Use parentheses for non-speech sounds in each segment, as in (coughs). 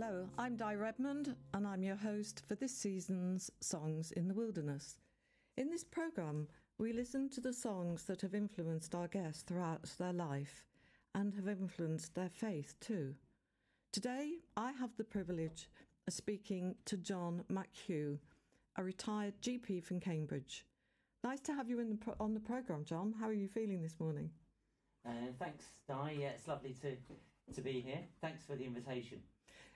Hello, I'm Di Redmond, and I'm your host for this season's Songs in the Wilderness. In this programme, we listen to the songs that have influenced our guests throughout their life and have influenced their faith too. Today, I have the privilege of speaking to John McHugh, a retired GP from Cambridge. Nice to have you the pro- on the programme, John. How are you feeling this morning? Uh, thanks, Di. Yeah, it's lovely to to be here. Thanks for the invitation.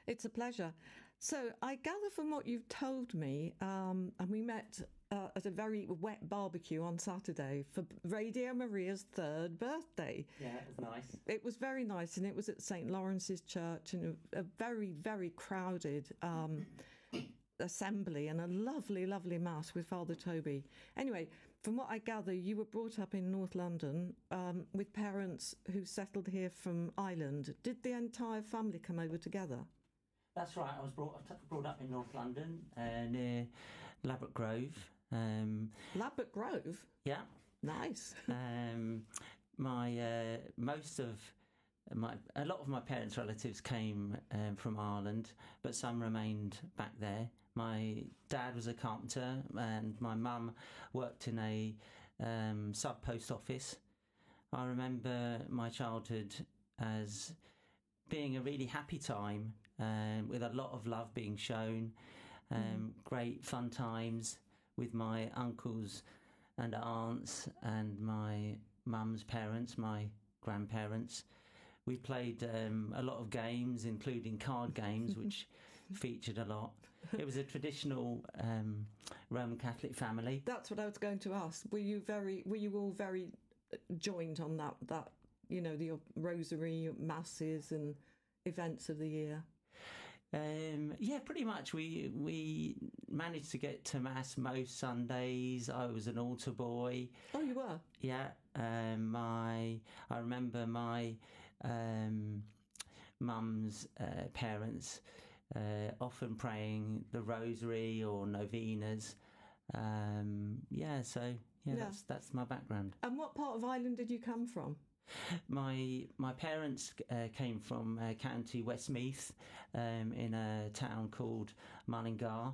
It's a pleasure. So, I gather from what you've told me, um, and we met uh, at a very wet barbecue on Saturday for Radio Maria's third birthday. Yeah, it was nice. It was very nice, and it was at St Lawrence's Church, and a, a very, very crowded um, (coughs) assembly, and a lovely, lovely mass with Father Toby. Anyway, from what I gather, you were brought up in North London um, with parents who settled here from Ireland. Did the entire family come over together? That's right. I was brought up, brought up in North London uh, near Ladbroke Grove. Um, Ladbroke Grove. yeah. Nice. (laughs) Um, my uh, most of my a lot of my parents' relatives came um, from Ireland, but some remained back there. My dad was a carpenter, and my mum worked in a um, sub post office. I remember my childhood as being a really happy time um, with a lot of love being shown, um, great fun times with my uncles and aunts and my mum's parents, my grandparents. We played um, a lot of games, including card (laughs) games, which featured a lot. It was a traditional um, Roman Catholic family. That's what I was going to ask. Were you very? Were you all very joined on that? That you know the rosary masses and events of the year. Um, yeah, pretty much. We we managed to get to mass most Sundays. I was an altar boy. Oh, you were. Yeah, um, my I remember my um, mum's uh, parents uh, often praying the rosary or novenas. Um, yeah, so yeah, Yeah. that's that's my background. And what part of Ireland did you come from? My my parents uh, came from uh, County Westmeath, um, in a town called Mullingar.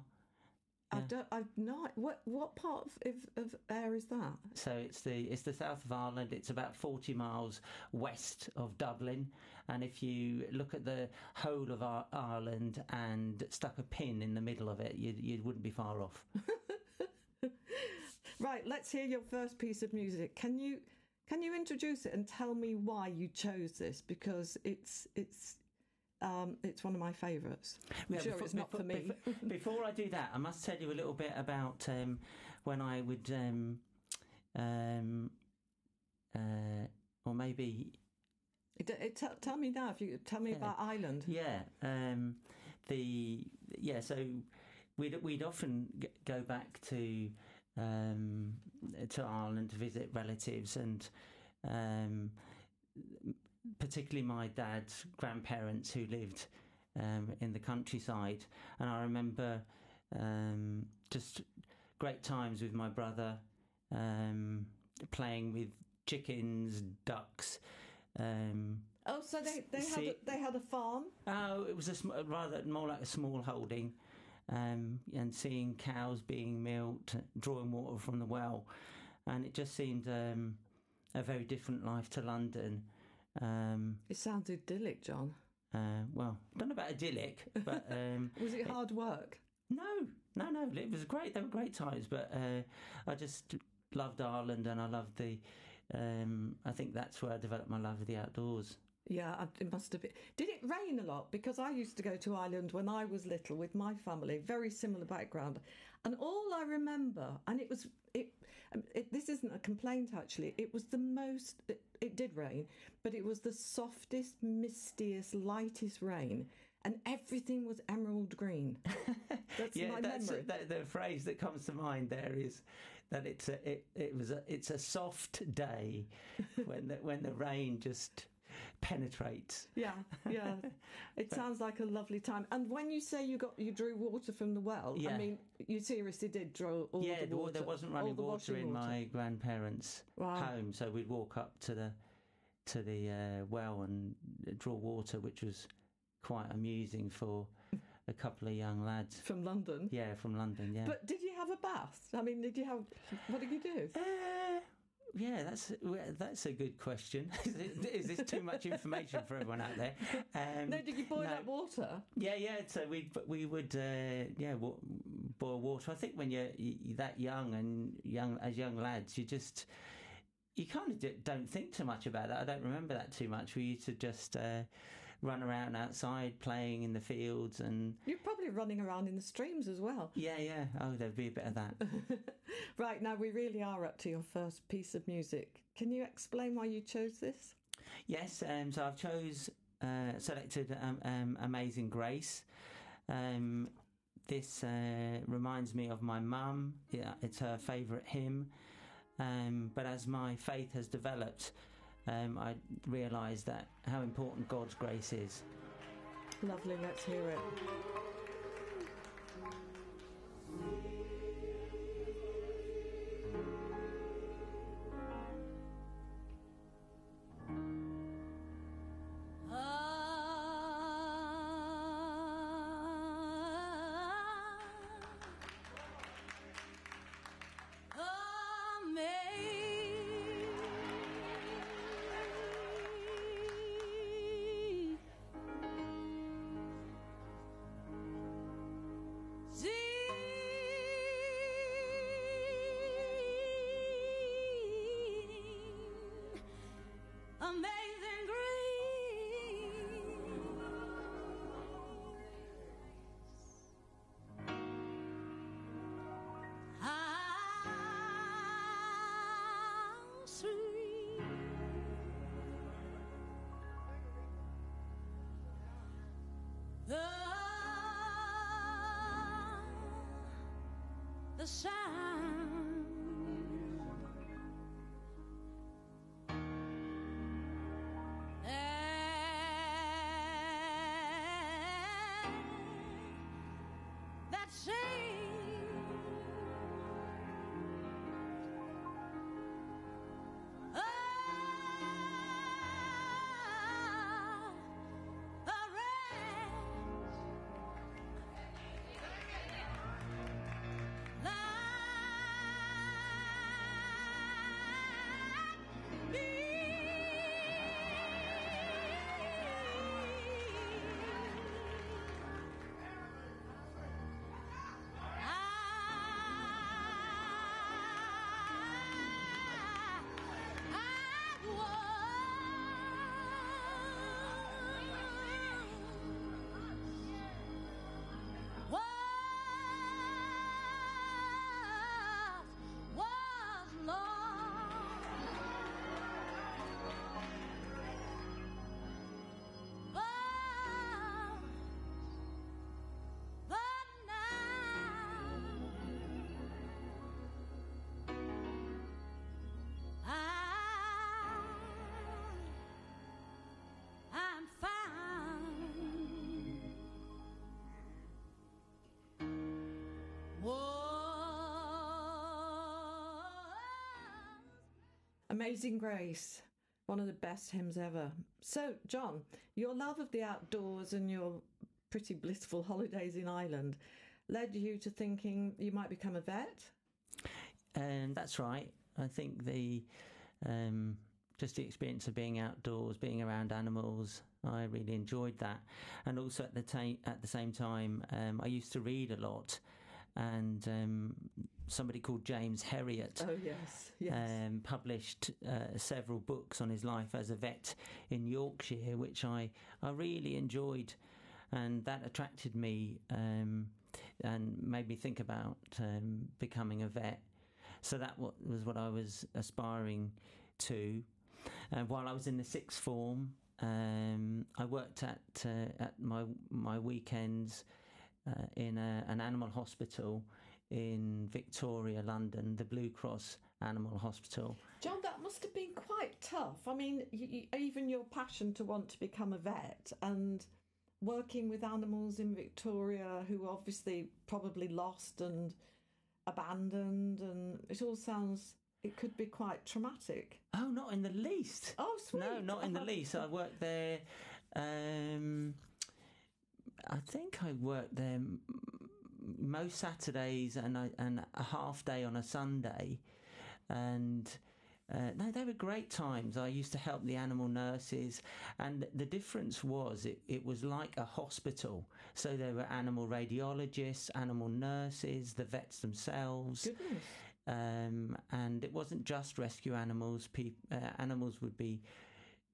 I don't. I've not. What what part of, of, of air is that? So it's the it's the south of Ireland. It's about forty miles west of Dublin, and if you look at the whole of Ireland and stuck a pin in the middle of it, you you wouldn't be far off. (laughs) Right. Let's hear your first piece of music. Can you can you introduce it and tell me why you chose this? Because it's it's um, it's one of my favourites. Yeah, sure befo- it's not befo- for me. befo- (laughs) Before, I do that, I must tell you a little bit about um, when I would, um, um, uh, or maybe It, it, t- tell me now if you tell me about Ireland. Yeah, um, the yeah. So we'd we'd often g- go back to um, to Ireland to visit relatives, and um, particularly my dad's grandparents who lived um, in the countryside. And I remember um, just great times with my brother, um, playing with chickens, ducks. Um, Oh, so they they had a, they had a farm. Oh, it was a sm- rather more like a small holding, um, and seeing cows being milked, drawing water from the well, and it just seemed um, a very different life to London. Um, It sounds idyllic, John. uh, well, I don't know about idyllic, but (laughs) um, Was it hard work? no, no, no, it was great. They were great times, but uh, I just loved Ireland, and I loved the. Um, I think that's where I developed my love of the outdoors. Yeah, it must have been. Did it rain a lot? Because I used to go to Ireland when I was little with my family, very similar background, and all I remember, and it was it. um, it this isn't a complaint actually. It was the most. It, it did rain, but it was the softest, mistiest, lightest rain, and everything was emerald green. (laughs) That's yeah, my that's memory. the, the phrase that comes to mind. There is that it's a it, it was a it's a soft day when the, when the rain just penetrates. Yeah, yeah. (laughs) It sounds like a lovely time. And when you say you got you drew water from the well, I mean you seriously did draw all yeah, the water. there wasn't running the water in water. my grandparents' Wow. home, so we'd walk up to the to the uh, well and draw water, which was quite amusing for a couple of young lads. From London? Yeah, from London, yeah. But did you have a bath? I mean, did you have. What did you do? Uh, yeah, that's that's a good question. (laughs) is, this too much information for everyone out there? Um, (laughs) no, did you boil no. up water? Yeah, yeah. So we we would uh, yeah boil water. I think when you're, you're that young and young as young lads, you just you kind of don't think too much about it. I don't remember that too much. We used to just. Uh, run around outside playing in the fields and you're probably running around in the streams as well. Yeah yeah. Oh there'd be a bit of that. (laughs) Right now we really are up to your first piece of music. Can you explain why you chose this? Yes um, so i've chose uh, selected um, um, amazing grace. Um, this uh, reminds me of my mum. Yeah, it's her favourite hymn. Um, but as my faith has developed um, I realised that how important God's grace is. Lovely, let's hear it. shame. Amazing Grace, one of the best hymns ever. So, John, your love of the outdoors and your pretty blissful holidays in Ireland led you to thinking you might become a vet? Um, that's right. I think the um, just the experience of being outdoors, being around animals, I really enjoyed that. And also at the ta- at the same time, um, I used to read a lot, and um, somebody called James Herriot. Oh yes, yes. Um, published uh, several books on his life as a vet in Yorkshire, which I I really enjoyed, and that attracted me um, and made me think about um, becoming a vet. So that was what I was aspiring to. And while I was in the sixth form, um, I worked at uh, at my my weekends uh, in a, an animal hospital in Victoria, London, the Blue Cross Animal Hospital. John, that must have been quite tough. I mean, you, even your passion to want to become a vet and working with animals in Victoria who obviously probably lost and abandoned, and it all sounds. It could be quite traumatic. Oh, not in the least. Oh, sweet. No, not in the least. I worked there. Um, I think I worked there most Saturdays and I, and a half day on a Sunday, and. Uh, no, they were great times. I used to help the animal nurses, and the difference was it, it was like a hospital. So there were animal radiologists, animal nurses, the vets themselves. Goodness. Um, and it wasn't just rescue animals. Pe- uh, animals would be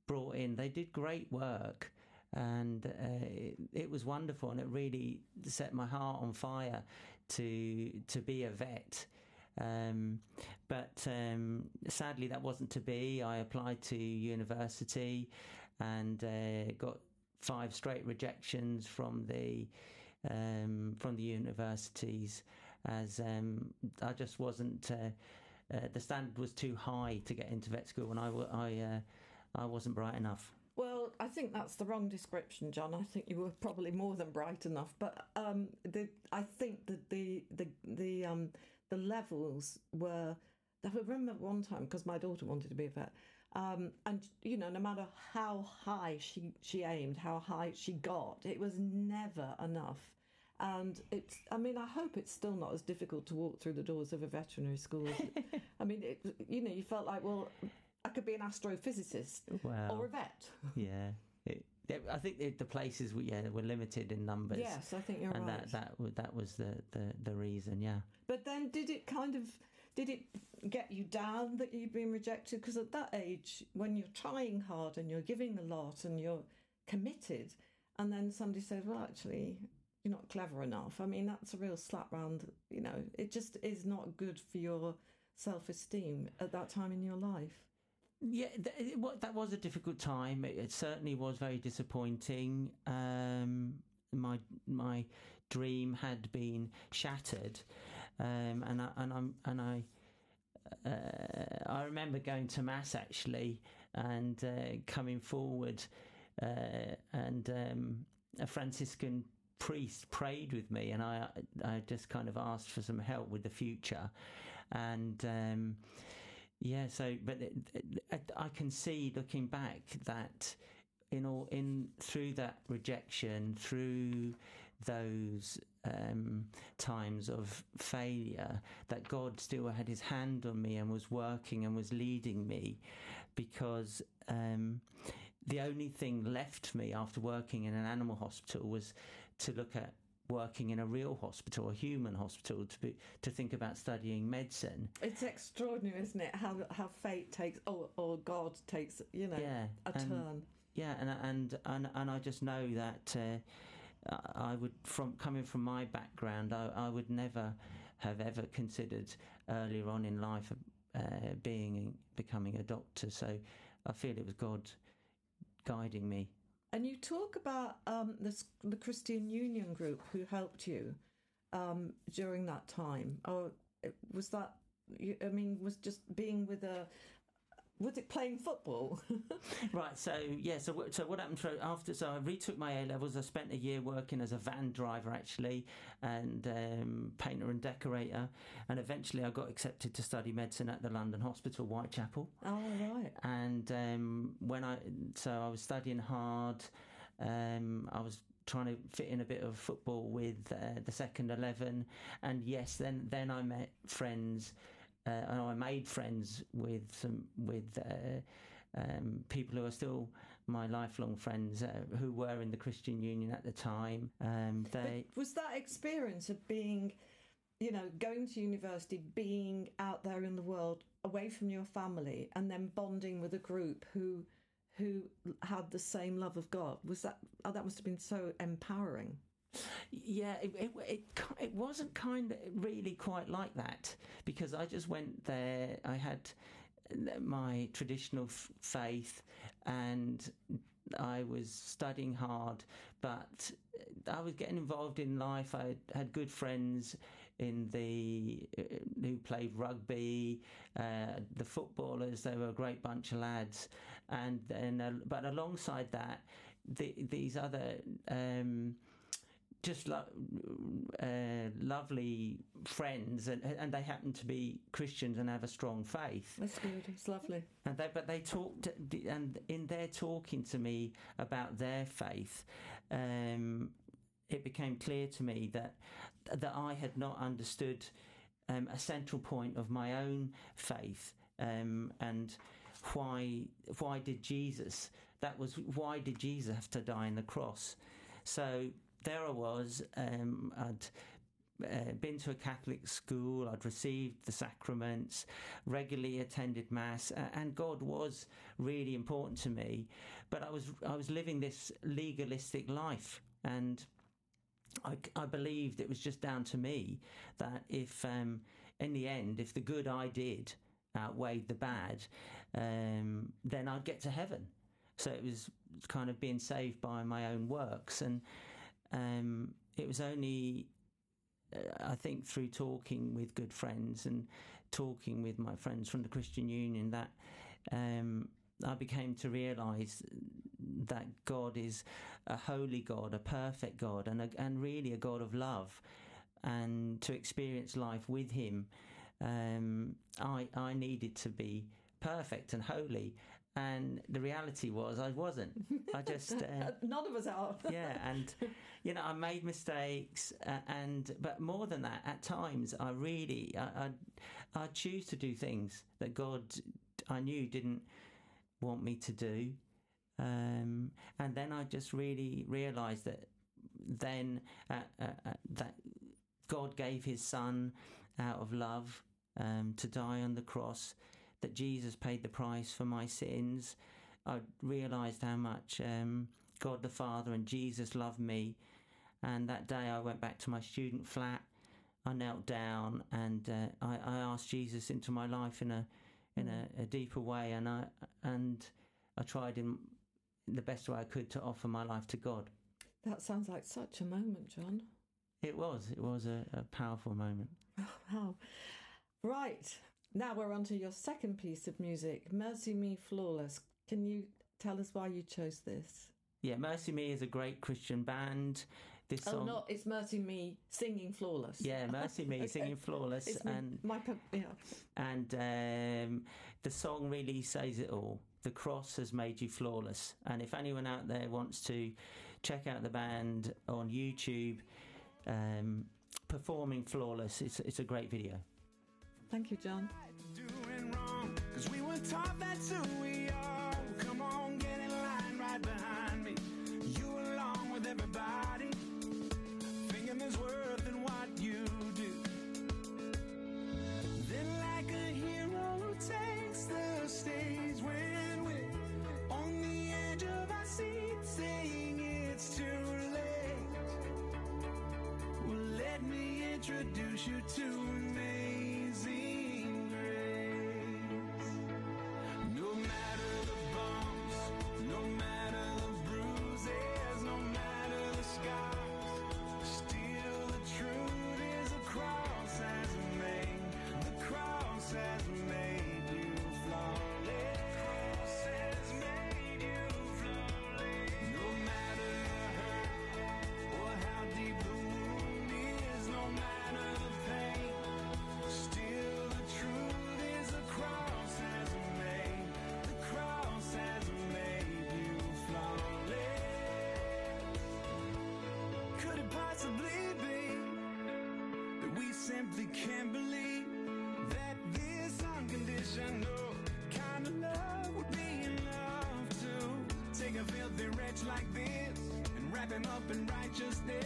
brought in. They did great work, and uh, it, it was wonderful, and it really set my heart on fire to to be a vet. Um, but um, sadly, that wasn't to be. I applied to university and uh, got five straight rejections from the um, from the universities, as um, I just wasn't. Uh, uh, the standard was too high to get into vet school, and I I uh, I wasn't bright enough. I think that's the wrong description, John. I think you were probably more than bright enough. But um, the, I think that the the the um, the levels were. I remember one time because my daughter wanted to be a vet, um, and you know, no matter how high she she aimed, how high she got, it was never enough. And it's, I mean, I hope it's still not as difficult to walk through the doors of a veterinary school. I mean, it, you know, you felt like, well, could be an astrophysicist Wow. or a vet. (laughs) yeah. It, I think the, the places were yeah were limited in numbers. Yes, I think you're and right. that that that was the, the, the reason. Yeah. But then, did it kind of did it get you down that you'd been rejected? Because at that age, when you're trying hard and you're giving a lot and you're committed, and then somebody says, "Well, actually, you're not clever enough." I mean, that's a real slap round. You know, it just is not good for your self-esteem at that time in your life. Yeah, th- it, that was a difficult time. It, it certainly was very disappointing. Um, my my dream had been shattered, um, and I and I'm and I. Uh, I remember going to mass actually, and uh, coming forward, uh, and um, a Franciscan priest prayed with me, and I I just kind of asked for some help with the future, and. Um, yeah, so but I can see looking back that in all in through that rejection, through those um, times of failure, that God still had His hand on me and was working and was leading me, because um, the only thing left me after working in an animal hospital was to look at working in a real hospital, a human hospital, to be, to think about studying medicine. It's extraordinary, isn't it? How how fate takes, or or God takes, you know, Yeah, a and- turn. Yeah, and and and, and I just know that uh, I would from coming from my background, I, I would never have ever considered earlier on in life uh, being becoming a doctor. So I feel it was God guiding me. And you talk about um, the the Christian Union group who helped you um, during that time. Or was that? I mean, was just being with a. Was it playing football? (laughs) Right. So yeah. So so what happened for, after? So I retook my A levels. I spent a year working as a van driver actually, and um, painter and decorator, and eventually I got accepted to study medicine at the London Hospital, Whitechapel. oh right. and um, when I so I was studying hard. Um, I was trying to fit in a bit of football with uh, the second eleven, and yes, then then I met friends. Uh, and I made friends with some with uh, um, people who are still my lifelong friends uh, who were in the Christian Union at the time. Um, they But was that experience of being, you know, going to university, being out there in the world, away from your family, and then bonding with a group who who had the same love of God? Was that oh, that must have been so empowering? Yeah, it, it, it, it wasn't kind of really quite like that because I just went there. I had my traditional f- faith and I was studying hard, but I was getting involved in life. I had good friends in the uh, who played rugby, uh, the footballers. They were a great bunch of lads, and then uh, but alongside that, the, these other. Um, just lo- uh, lovely friends, and, and they happen to be Christians and have a strong faith. That's good. It's lovely. And they, but they talked, and in their talking to me about their faith, um, it became clear to me that that I had not understood um, a central point of my own faith um, and why why did Jesus that was why did Jesus have to die on the cross so there I was um, I'd uh, been to a Catholic school, I'd received the sacraments, regularly attended mass, uh, and God was really important to me. But I was I was living this legalistic life, and I, I believed it was just down to me that if um, in the end, if the good I did outweighed the bad, um, then I'd get to heaven. So it was kind of being saved by my own works, and um, it was only uh, I think through talking with good friends and talking with my friends from the Christian Union that um, I became to realise that God is a holy God, a perfect God, and a, and really a God of love, and to experience life with Him, um, I I needed to be perfect and holy, and the reality was I wasn't. I just (laughs) uh, none of us are. yeah, and you know I made mistakes, uh, and but more than that, at times I really I I, I choose to do things that God I knew didn't want me to do, um, and then I just really realised that then uh, uh, uh, that God gave His Son out of love um, to die on the cross that Jesus paid the price for my sins. I realised how much um, God the Father and Jesus loved me. And that day I went back to my student flat. I knelt down and uh, I, I, asked Jesus into my life in a in a, a, deeper way, and I and I tried in the best way I could to offer my life to God. That sounds like such a moment, John. It was. It was a, a powerful moment. (laughs) Wow. Right. Now we're on to your second piece of music, MercyMe Flawless. Can you tell us why you chose this? Yeah, MercyMe is a great Christian band. This oh, song, oh no, it's MercyMe singing Flawless. Yeah, (laughs) MercyMe okay. singing Flawless, it's and my, yeah. and um, the song really says it all. The cross has made you flawless, and if anyone out there wants to check out the band on YouTube, um, performing Flawless, it's it's a great video. Thank you, John. everybody. Thinking there's Could it possibly be that we simply can't believe that this unconditional kind of love would be enough to take a filthy wretch like this and wrap him up in righteousness?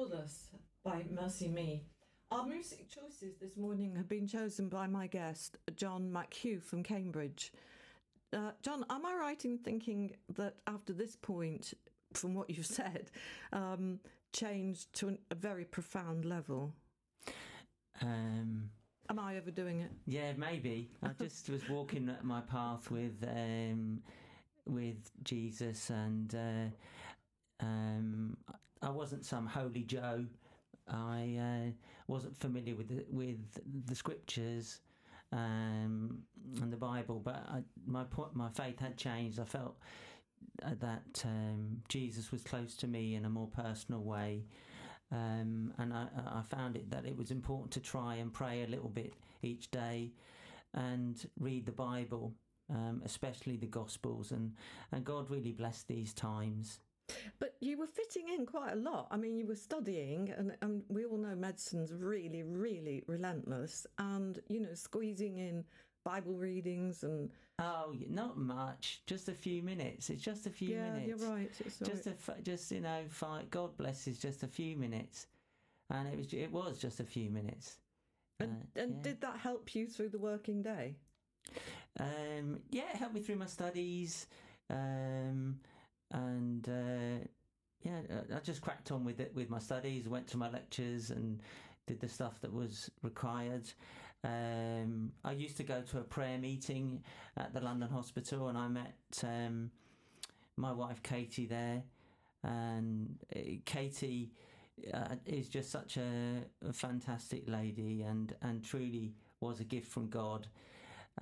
Was Flawless by MercyMe. Our music choices this morning have been chosen by my guest, John McHugh from Cambridge. Uh, John, am I right in thinking that after this point, from what you've (laughs) said, um, changed to an, a very profound level? Um, Am I overdoing it? yeah, maybe. I (laughs) just was walking my path with um, with Jesus, and uh, um, I wasn't some holy Joe. I uh, wasn't familiar with the, with the scriptures um, and the Bible, but I, my my faith had changed. I felt uh, that um, Jesus was close to me in a more personal way. Um, and I, I found it that it was important to try and pray a little bit each day and read the Bible, um, especially the Gospels, and, and God really blessed these times. But you were fitting in quite a lot. I mean, you were studying, and, and we all know medicine's really, really relentless, and you know, squeezing in Bible readings and Oh, not much, just a few minutes. It's just a few yeah, minutes. you're right. It's Just right. a, f- just you know, five, God blesses just a few minutes, and it was it was just a few minutes. and Uh, and yeah. did that help you through the working day? Um, yeah, it helped me through my studies, um, and uh, yeah, I- I just cracked on with it with my studies. Went to my lectures and did the stuff that was required. Um, I used to go to a prayer meeting at the London Hospital, and I met um, my wife Katie there, and uh, Katie. Uh, is just such a, a fantastic lady and, and truly was a gift from God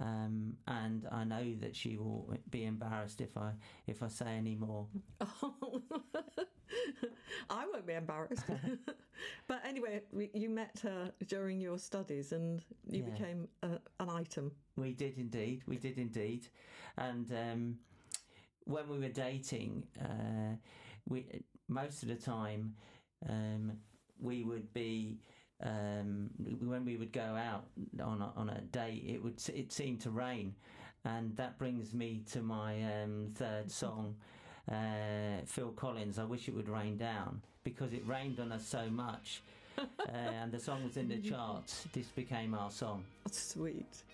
um, and I know that she will be embarrassed if I if I say any more. Oh, (laughs) I won't be embarrassed. (laughs) but anyway, we, you met her during your studies, and you Yeah. became a, an item. We did indeed, we did indeed, and um, when we were dating, uh, we most of the time um, we would be. Um, when we would go out on a, on a date, it would it seemed to rain, and that brings me to my um, third song, uh, Phil Collins. I wish it would rain down because it rained on us so much, (laughs) uh, and the song was in the charts. This became our song. Sweet.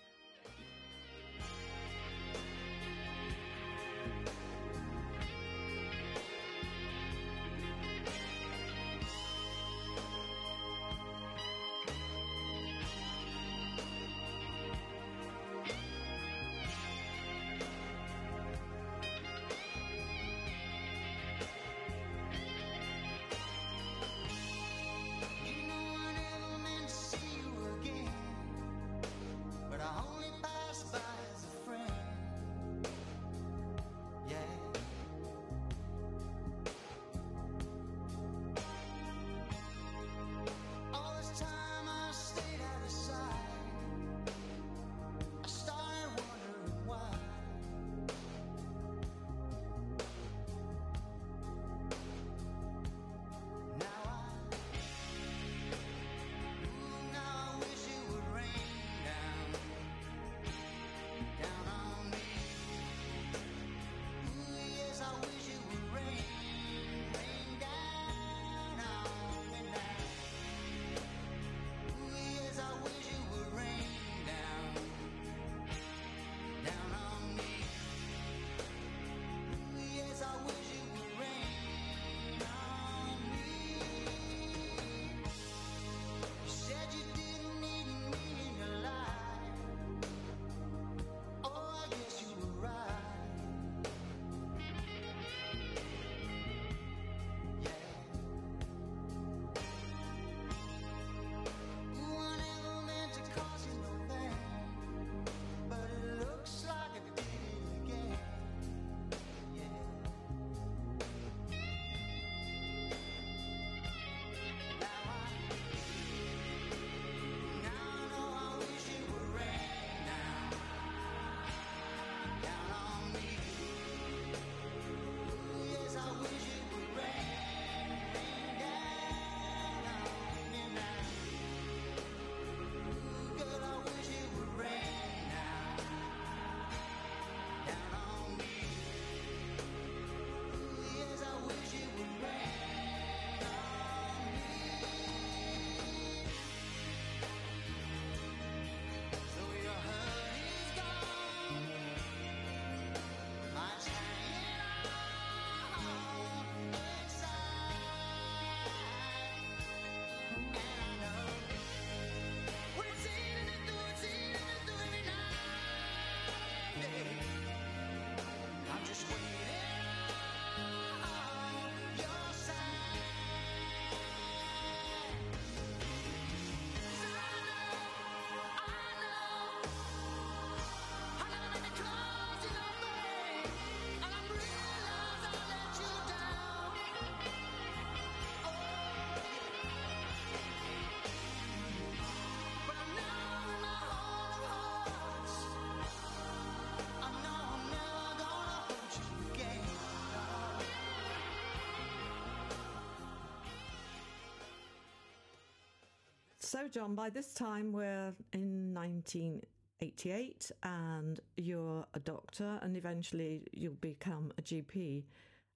So, John, by this time we're in 1988 and you're a doctor and eventually you'll become a GP.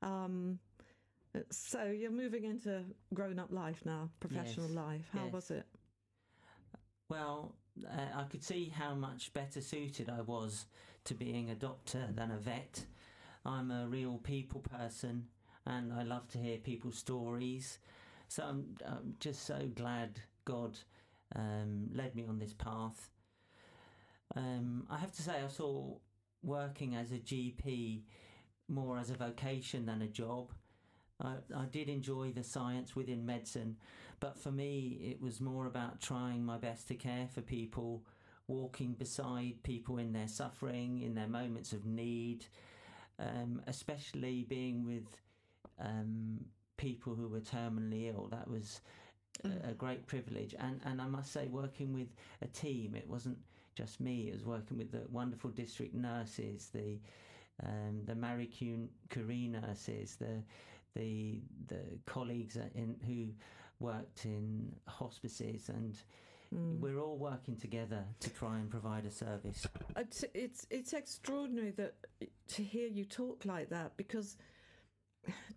Um, so, you're moving into grown up life now, professional Yes, life. How yes. was it? Well, uh, I could see how much better suited I was to being a doctor than a vet. I'm a real people person and I love to hear people's stories. So I'm, I'm just so glad God um, led me on this path. Um, I have to say, I saw working as a GP more as a vocation than a job. I, I did enjoy the science within medicine, but for me, it was more about trying my best to care for people, walking beside people in their suffering, in their moments of need, um, especially being with um, people who were terminally ill. That was a, a great privilege. And, and I must say, working with a team, it wasn't just me, it was working with the wonderful district nurses, the um, the Marie Curie Curie nurses, the the the colleagues in who worked in hospices, and Mm. we're all working together to try and provide a service. It's, it's it's extraordinary that to hear you talk like that because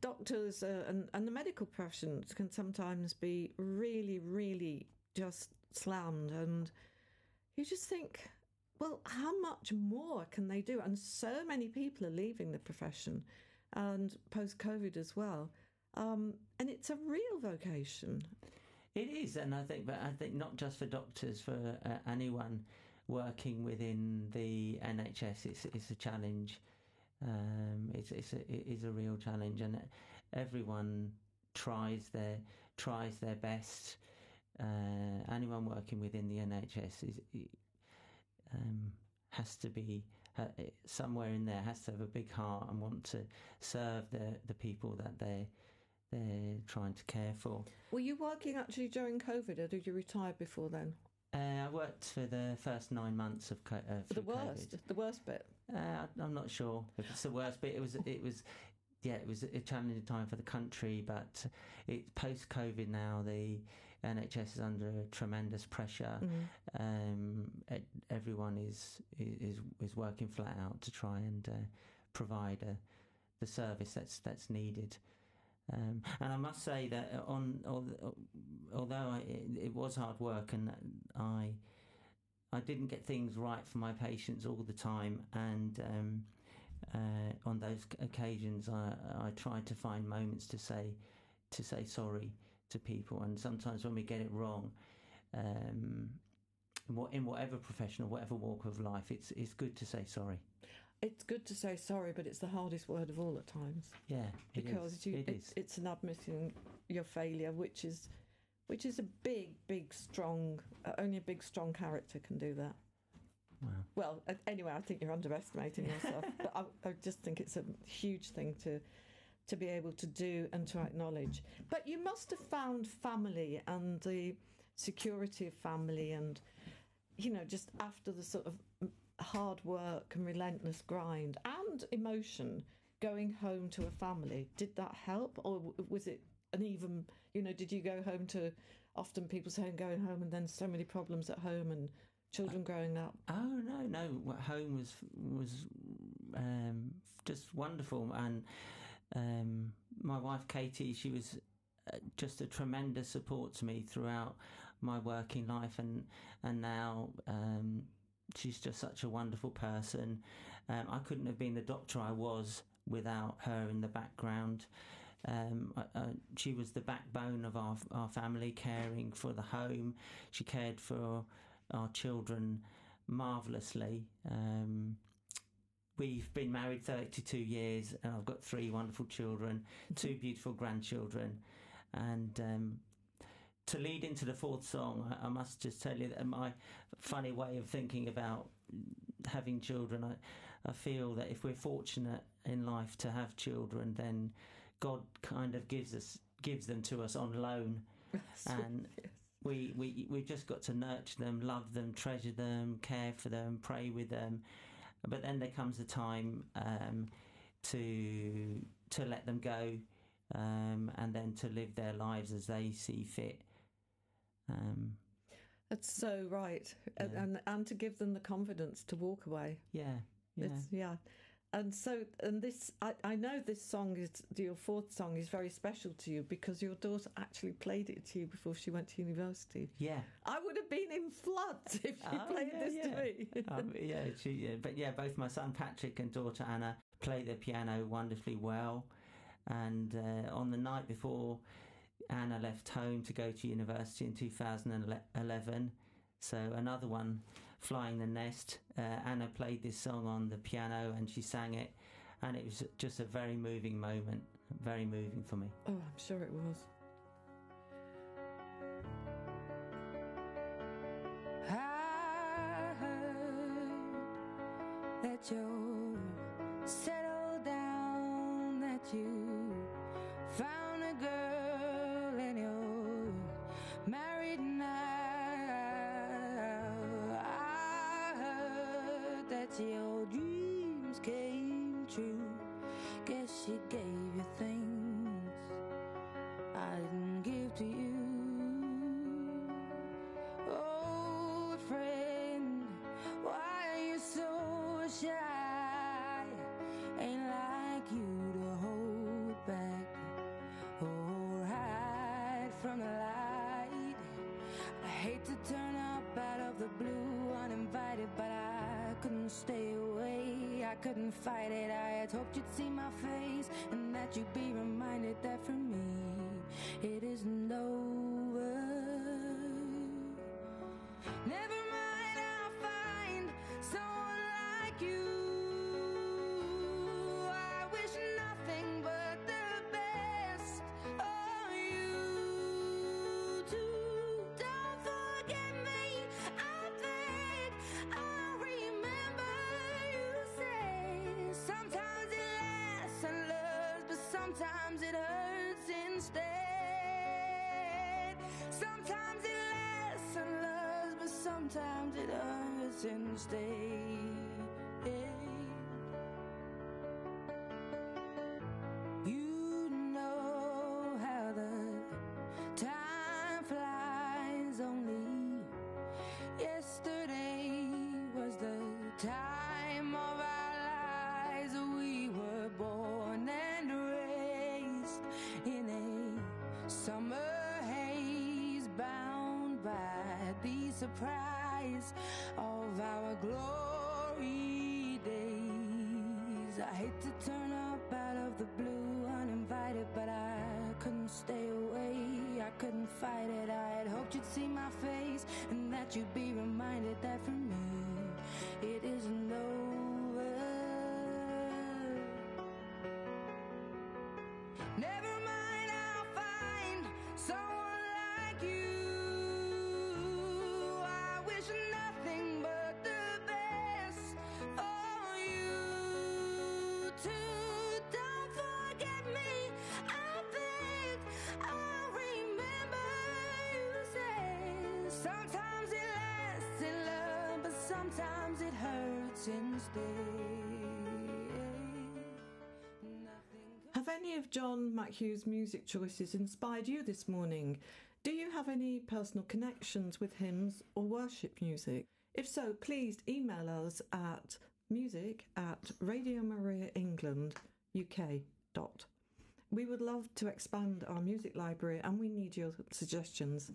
doctors uh, and and the medical professions can sometimes be really really just slammed and you just think well how much more can they do? And so many people are leaving the profession and post covid as well. Um, and it's a real vocation. It is, and I think, but I think not just for doctors, for uh, anyone working within the NHS, it's it's a challenge. Um, it's it's a, it is a real challenge, and everyone tries their tries their best. Uh, anyone working within the NHS is um, has to be uh, somewhere in there has to have a big heart and want to serve the the people that they they're trying to care for. were you working actually during covid or did you retire before then Uh, I worked for the first nine months of co- uh, the worst COVID. the worst bit Uh, I'm not sure if it's the worst, but it was it was yeah it was a challenging time for the country. But it's post COVID now. The NHS is under tremendous pressure. Mm. Um, everyone is is is working flat out to try and uh, provide uh, the service that's that's needed. Um, and I must say that on although I, it, it was hard work and I I didn't get things right for my patients all the time, and um, uh, on those occasions, I, I tried to find moments to say to say sorry to people. And sometimes when we get it wrong, um, in whatever profession or whatever walk of life, it's it's good to say sorry. It's good to say sorry, but it's the hardest word of all at times Yeah, it is. because you, It it's, it's an admitting your failure, which is which is a big, big, strong. Uh, only a big, strong character can do that. Wow. Well, uh, anyway, I think you're underestimating yourself, (laughs) but I, I just think it's a huge thing to to be able to do and to acknowledge. But you must have found family and the security of family, and you know, just after the sort of hard work and relentless grind and emotion, going home to a family. Did that help, or was it an even? You know, did you go home to? Often people saying going home and then so many problems at home and children growing up. Oh no, no. Home was was um, just wonderful, and um, my wife Katie, she was uh, just a tremendous support to me throughout my working life, and and now um, she's just such a wonderful person. Um, I couldn't have been the doctor I was without her in the background. Um, she was the backbone of our our family, caring for the home. She cared for our children marvelously. Um, we've been married 32 years, and I've got three wonderful children, two beautiful grandchildren, and um, to lead into the fourth song, I, I must just tell you that my funny way of thinking about having children, I, I feel that if we're fortunate in life to have children, then God kind of gives us gives them to us on loan, and we we we've just got to nurture them, love them, treasure them, care for them, pray with them. But then there comes a time um, to to let them go, um, and then to live their lives as they see fit. Um, That's so right, and, Yeah. and and to give them the confidence to walk away. Yeah, yeah. It's, yeah. And so, and this, I, I know this song is, your fourth song is very special to you because your daughter actually played it to you before she went to university. yeah. I would have been in floods if she Oh, played yeah, this yeah. to me. um, yeah, she, yeah, but yeah, both my son Patrick and daughter Anna play the piano wonderfully well. And uh, on the night before Anna left home to go to university in 2011, so another one, Flying the Nest, uh, Anna played this song on the piano and she sang it, and it was just a very moving moment, very moving for me. Oh, I'm sure it was. Settled down, that you found couldn't fight it. I had hoped you'd see my face and that you'd be reminded that for sometimes it hurts instead. Sometimes it lasts and loves, but sometimes it hurts instead. Summer haze, bound by the surprise of our glory days. I hate to turn up out of the blue uninvited, but I couldn't stay away. I couldn't fight it. I had hoped you'd see my face and that you'd be reminded that for sometimes it hurts instead. Have any of John McHugh's music choices inspired you this morning? Do you have any personal connections with hymns or worship music? If so, please email us at music at Radio Maria England UK dot. We would love to expand our music library and we need your suggestions.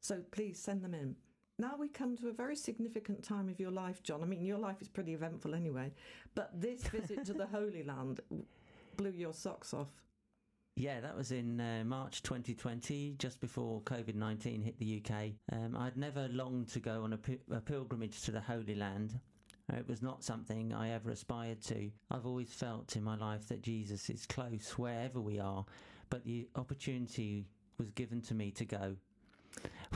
So please send them in. Now we come to a very significant time of your life, John. I mean, your life is pretty eventful anyway, but this visit to the (laughs) Holy Land blew your socks off. Yeah, that was in uh, March 2020, just before COVID 19 hit the UK. Um, I'd never longed to go on a, pilgrimage to the Holy Land. It was not something I ever aspired to. I've always felt in my life that Jesus is close wherever we are, but the opportunity was given to me to go.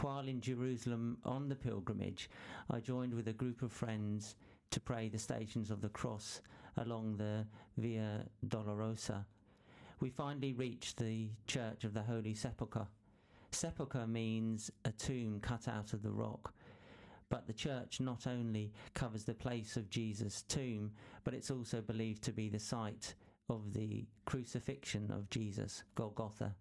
While in Jerusalem on the pilgrimage, I joined with a group of friends to pray the Stations of the Cross along the Via Dolorosa. We finally reached the Church of the Holy Sepulchre. Sepulchre means a tomb cut out of the rock. But the church not only covers the place of Jesus' tomb, but it's also believed to be the site of the crucifixion of Jesus, Golgotha.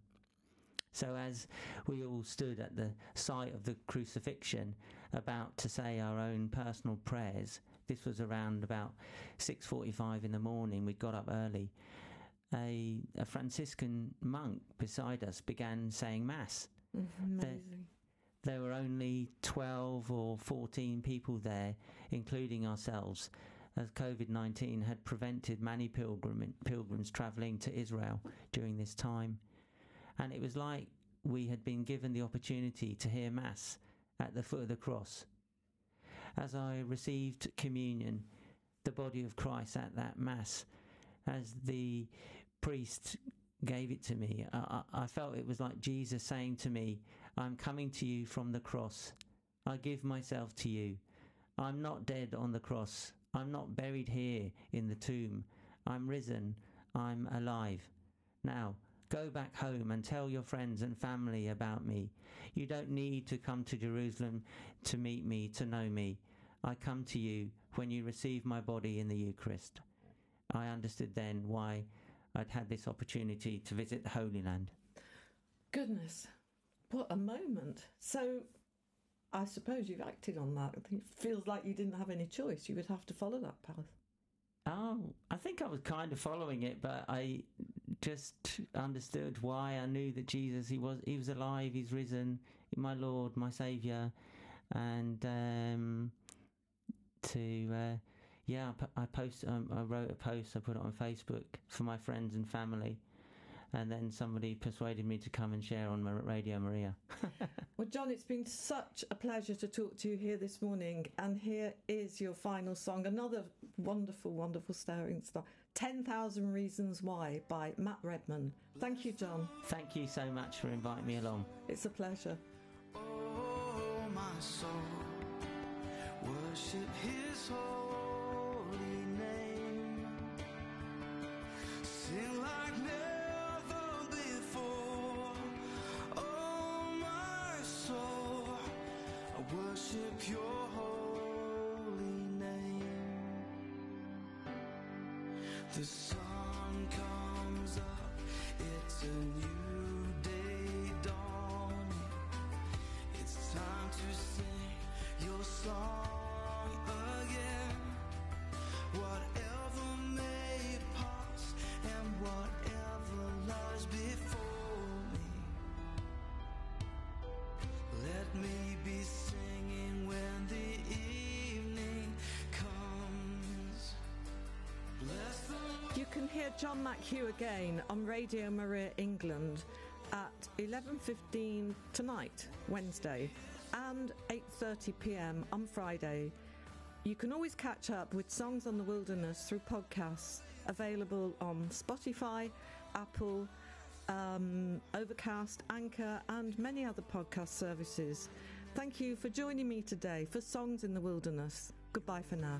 So as we all stood at the site of the crucifixion, about to say our own personal prayers, this was around about 6:45 in the morning. We got up early. A, a Franciscan monk beside us began saying mass. Mm-hmm. Amazing. There were only 12 or 14 people there, including ourselves, as COVID 19 had prevented many pilgrim, pilgrims travelling to Israel during this time. And it was like we had been given the opportunity to hear Mass at the foot of the cross. As I received communion, the body of Christ at that Mass, as the priest gave it to me, I, I felt it was like Jesus saying to me, I'm coming to you from the cross. I give myself to you. I'm not dead on the cross. I'm not buried here in the tomb. I'm risen. I'm alive. Now, go back home and tell your friends and family about me. You don't need to come to Jerusalem to meet me, to know me. I come to you when you receive my body in the Eucharist. I understood then why I'd had this opportunity to visit the Holy Land. Goodness, what a moment. So, I suppose you've acted on that. It feels like you didn't have any choice. You would have to follow that path. Oh, I think I was kind of following it, but I just understood why I knew that Jesus, he was, he was alive, he's risen, my Lord, my Saviour, and um, to uh, yeah, I, post, um, I wrote a post, I put it on Facebook for my friends and family, and then somebody persuaded me to come and share on Radio Maria. (laughs) well, John, it's been such a pleasure to talk to you here this morning, and here is your final song, another wonderful, wonderful staring star. 10,000 Reasons Why by Matt Redman. Thank you, John. Thank you so much for inviting me along. It's a pleasure. Oh, my soul, worship his holy The sun comes up, it's a new hear John McHugh again on Radio Maria England at 11:15 tonight, Wednesday, and 8:30 p.m. on Friday. You can always catch up with Songs on the Wilderness through podcasts available on Spotify, Apple, um, Overcast, Anchor, and many other podcast services. Thank you for joining me today for Songs in the Wilderness. Goodbye for now.